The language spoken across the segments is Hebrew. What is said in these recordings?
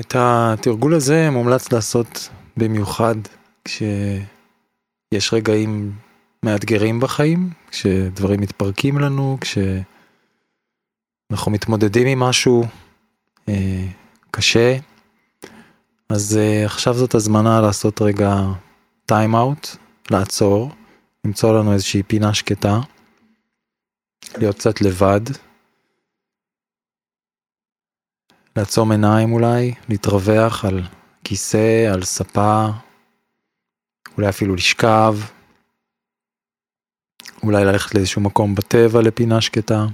את התרגול הזה מומלץ לעשות במיוחד כשיש רגעים מאתגרים בחיים, כשדברים מתפרקים לנו, כשאנחנו מתמודדים עם משהו אה, קשה, אז אה, עכשיו זאת הזמנה לעשות רגע טיים אאוט, לעצור, למצוא לנו איזושהי פינה שקטה, להיות קצת לבד. לעצום עיניים אולי, להתרווח על כיסא, על ספה, אולי אפילו לשכב, אולי ללכת לאיזשהו מקום בטבע לפינה שקטה.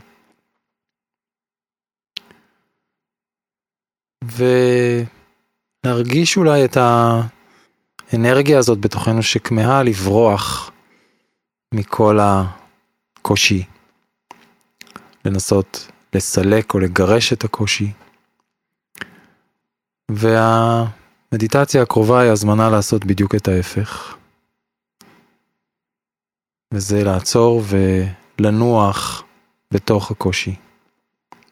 ולהרגיש אולי את האנרגיה הזאת בתוכנו שכמהה לברוח מכל הקושי, לנסות לסלק או לגרש את הקושי. והמדיטציה הקרובה היא הזמנה לעשות בדיוק את ההפך. וזה לעצור ולנוח בתוך הקושי,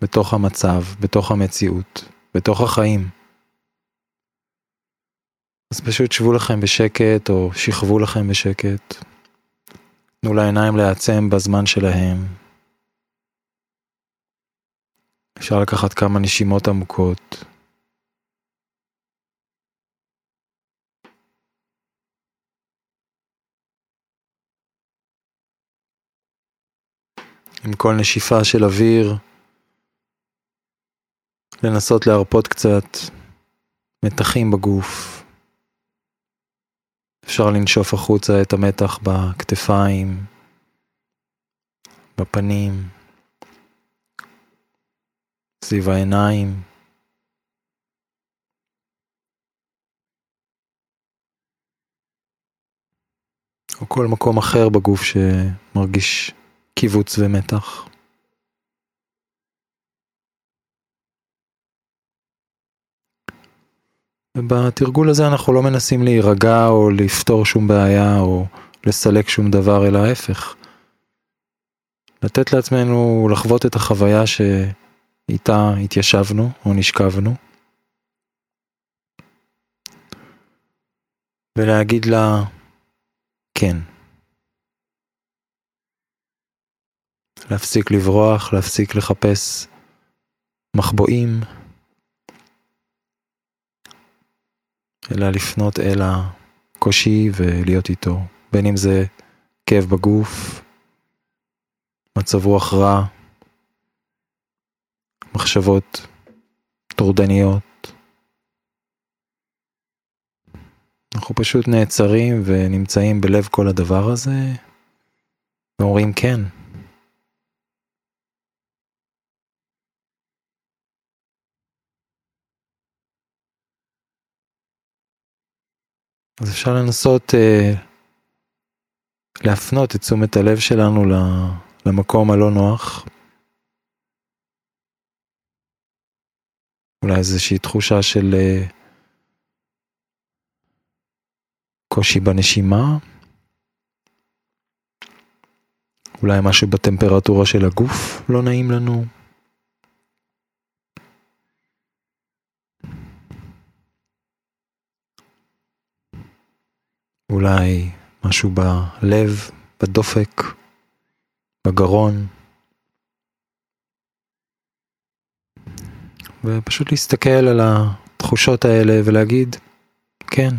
בתוך המצב, בתוך המציאות, בתוך החיים. אז פשוט שבו לכם בשקט או שכבו לכם בשקט. תנו לעיניים להעצם בזמן שלהם. אפשר לקחת כמה נשימות עמוקות. עם כל נשיפה של אוויר, לנסות להרפות קצת מתחים בגוף. אפשר לנשוף החוצה את המתח בכתפיים, בפנים, סביב העיניים. או כל מקום אחר בגוף שמרגיש קיבוץ ומתח. ובתרגול הזה אנחנו לא מנסים להירגע או לפתור שום בעיה או לסלק שום דבר, אלא ההפך. לתת לעצמנו לחוות את החוויה שאיתה התיישבנו או נשכבנו. ולהגיד לה, כן. להפסיק לברוח, להפסיק לחפש מחבואים, אלא לפנות אל הקושי ולהיות איתו, בין אם זה כאב בגוף, מצב רוח רע, מחשבות טורדניות. אנחנו פשוט נעצרים ונמצאים בלב כל הדבר הזה, ואומרים כן. אז אפשר לנסות אה, להפנות את תשומת הלב שלנו למקום הלא נוח. אולי איזושהי תחושה של אה, קושי בנשימה. אולי משהו בטמפרטורה של הגוף לא נעים לנו. אולי משהו בלב, בדופק, בגרון. ופשוט להסתכל על התחושות האלה ולהגיד, כן.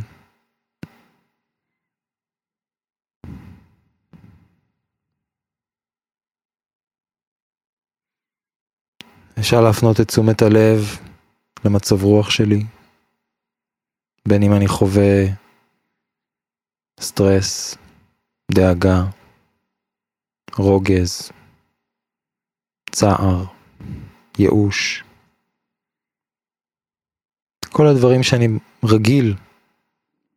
אפשר להפנות את תשומת הלב למצב רוח שלי, בין אם אני חווה סטרס, דאגה, רוגז, צער, ייאוש. כל הדברים שאני רגיל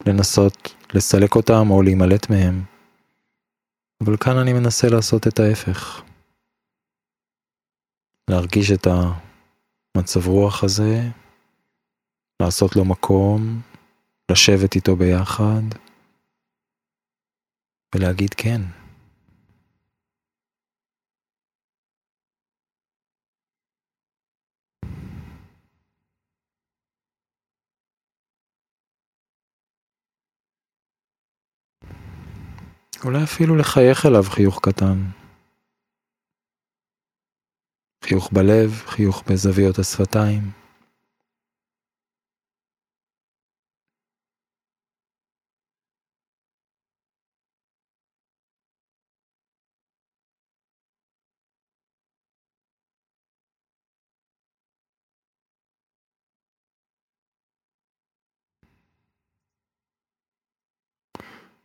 לנסות לסלק אותם או להימלט מהם. אבל כאן אני מנסה לעשות את ההפך. להרגיש את המצב רוח הזה, לעשות לו מקום, לשבת איתו ביחד. ולהגיד כן. אולי אפילו לחייך אליו חיוך קטן. חיוך בלב, חיוך בזוויות השפתיים.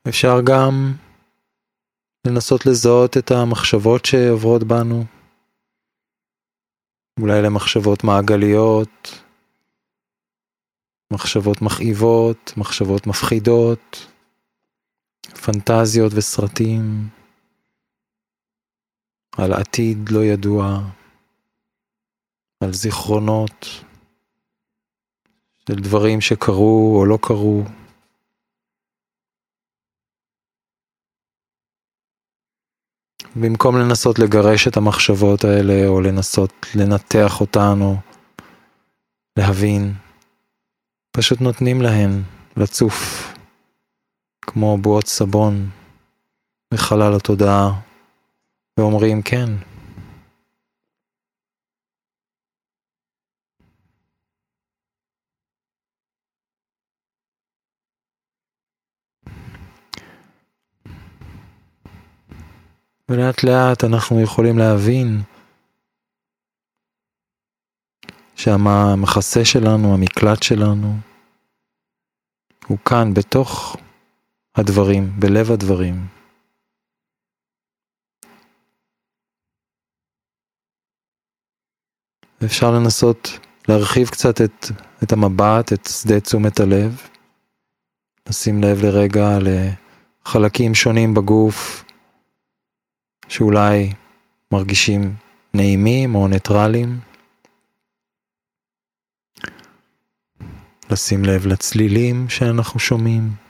אפשר גם לנסות לזהות את המחשבות שעוברות בנו, אולי למחשבות מעגליות, מחשבות מכאיבות, מחשבות מפחידות, פנטזיות וסרטים על עתיד לא ידוע, על זיכרונות של דברים שקרו או לא קרו. במקום לנסות לגרש את המחשבות האלה, או לנסות לנתח אותן, או להבין, פשוט נותנים להן לצוף, כמו בועות סבון בחלל התודעה, ואומרים כן. ולאט לאט אנחנו יכולים להבין שהמחסה שלנו, המקלט שלנו, הוא כאן בתוך הדברים, בלב הדברים. ואפשר לנסות להרחיב קצת את, את המבט, את שדה תשומת הלב, לשים לב לרגע לחלקים שונים בגוף, שאולי מרגישים נעימים או ניטרלים. לשים לב לצלילים שאנחנו שומעים.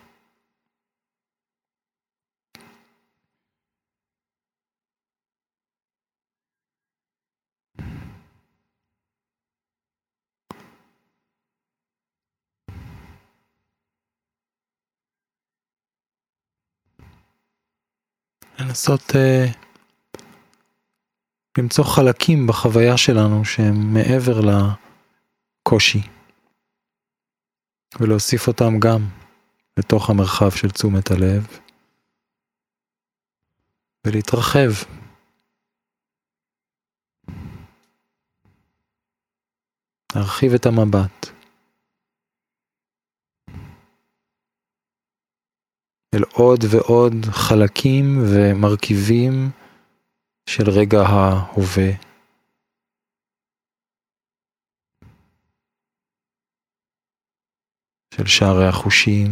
לנסות uh, למצוא חלקים בחוויה שלנו שהם מעבר לקושי, ולהוסיף אותם גם לתוך המרחב של תשומת הלב, ולהתרחב. להרחיב את המבט. אל עוד ועוד חלקים ומרכיבים של רגע ההווה. של שערי החושים.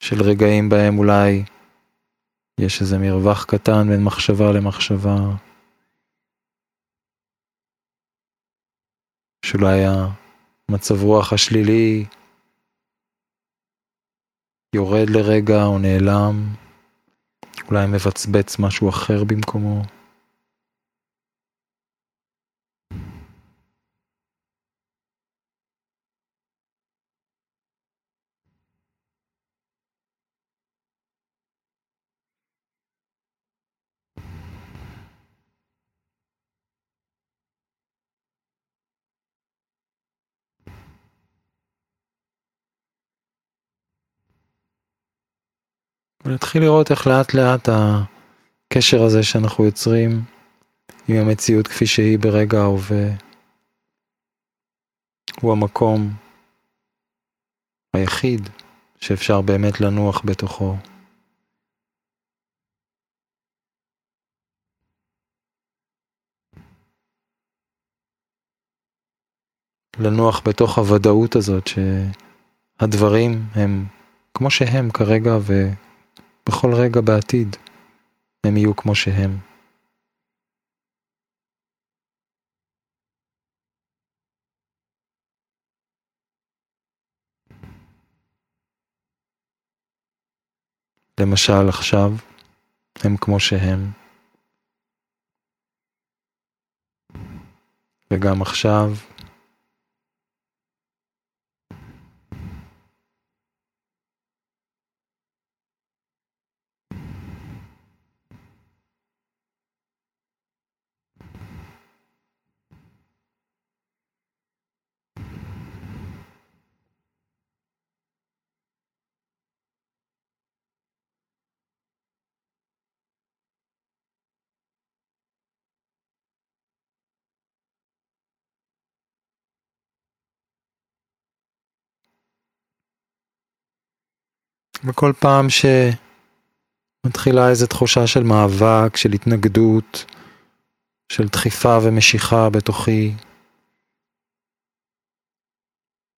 של רגעים בהם אולי יש איזה מרווח קטן בין מחשבה למחשבה. שאולי המצב רוח השלילי יורד לרגע או נעלם, אולי מבצבץ משהו אחר במקומו. ונתחיל לראות איך לאט לאט הקשר הזה שאנחנו יוצרים עם המציאות כפי שהיא ברגע ההווה, הוא המקום היחיד שאפשר באמת לנוח בתוכו. לנוח בתוך הוודאות הזאת שהדברים הם כמו שהם כרגע ו... בכל רגע בעתיד הם יהיו כמו שהם. למשל עכשיו הם כמו שהם. וגם עכשיו. וכל פעם שמתחילה איזו תחושה של מאבק, של התנגדות, של דחיפה ומשיכה בתוכי,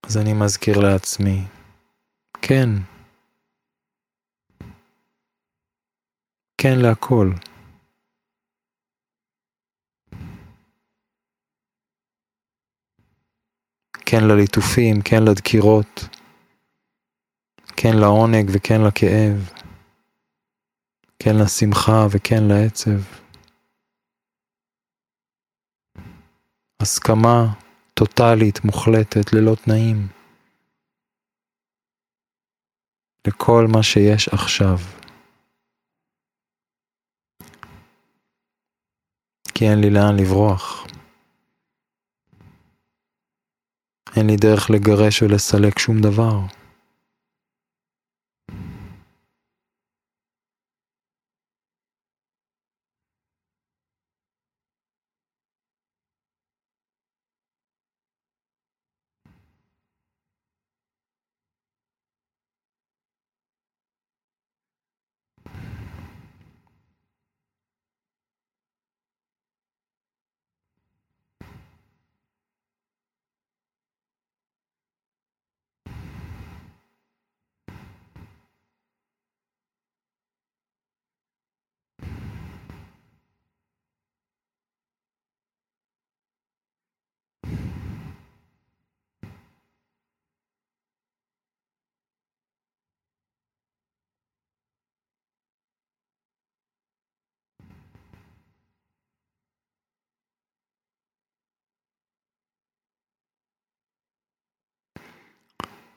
אז אני מזכיר לעצמי, כן, כן להכל. כן לליטופים, כן לדקירות. כן לעונג וכן לכאב, כן לשמחה וכן לעצב. הסכמה טוטאלית, מוחלטת, ללא תנאים, לכל מה שיש עכשיו. כי אין לי לאן לברוח. אין לי דרך לגרש ולסלק שום דבר.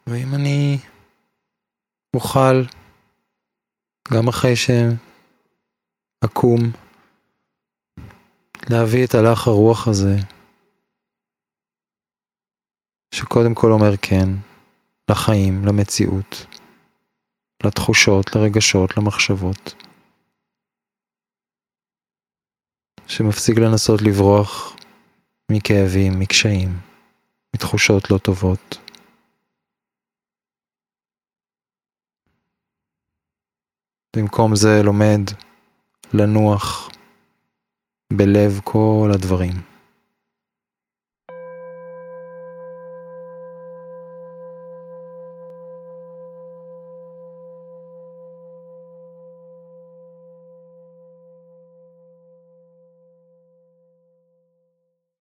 ואם אני אוכל, גם אחרי שאקום, להביא את הלך הרוח הזה, שקודם כל אומר כן, לחיים, למציאות, לתחושות, לרגשות, למחשבות, שמפסיק לנסות לברוח מכאבים, מקשיים, מתחושות לא טובות. במקום זה לומד לנוח בלב כל הדברים.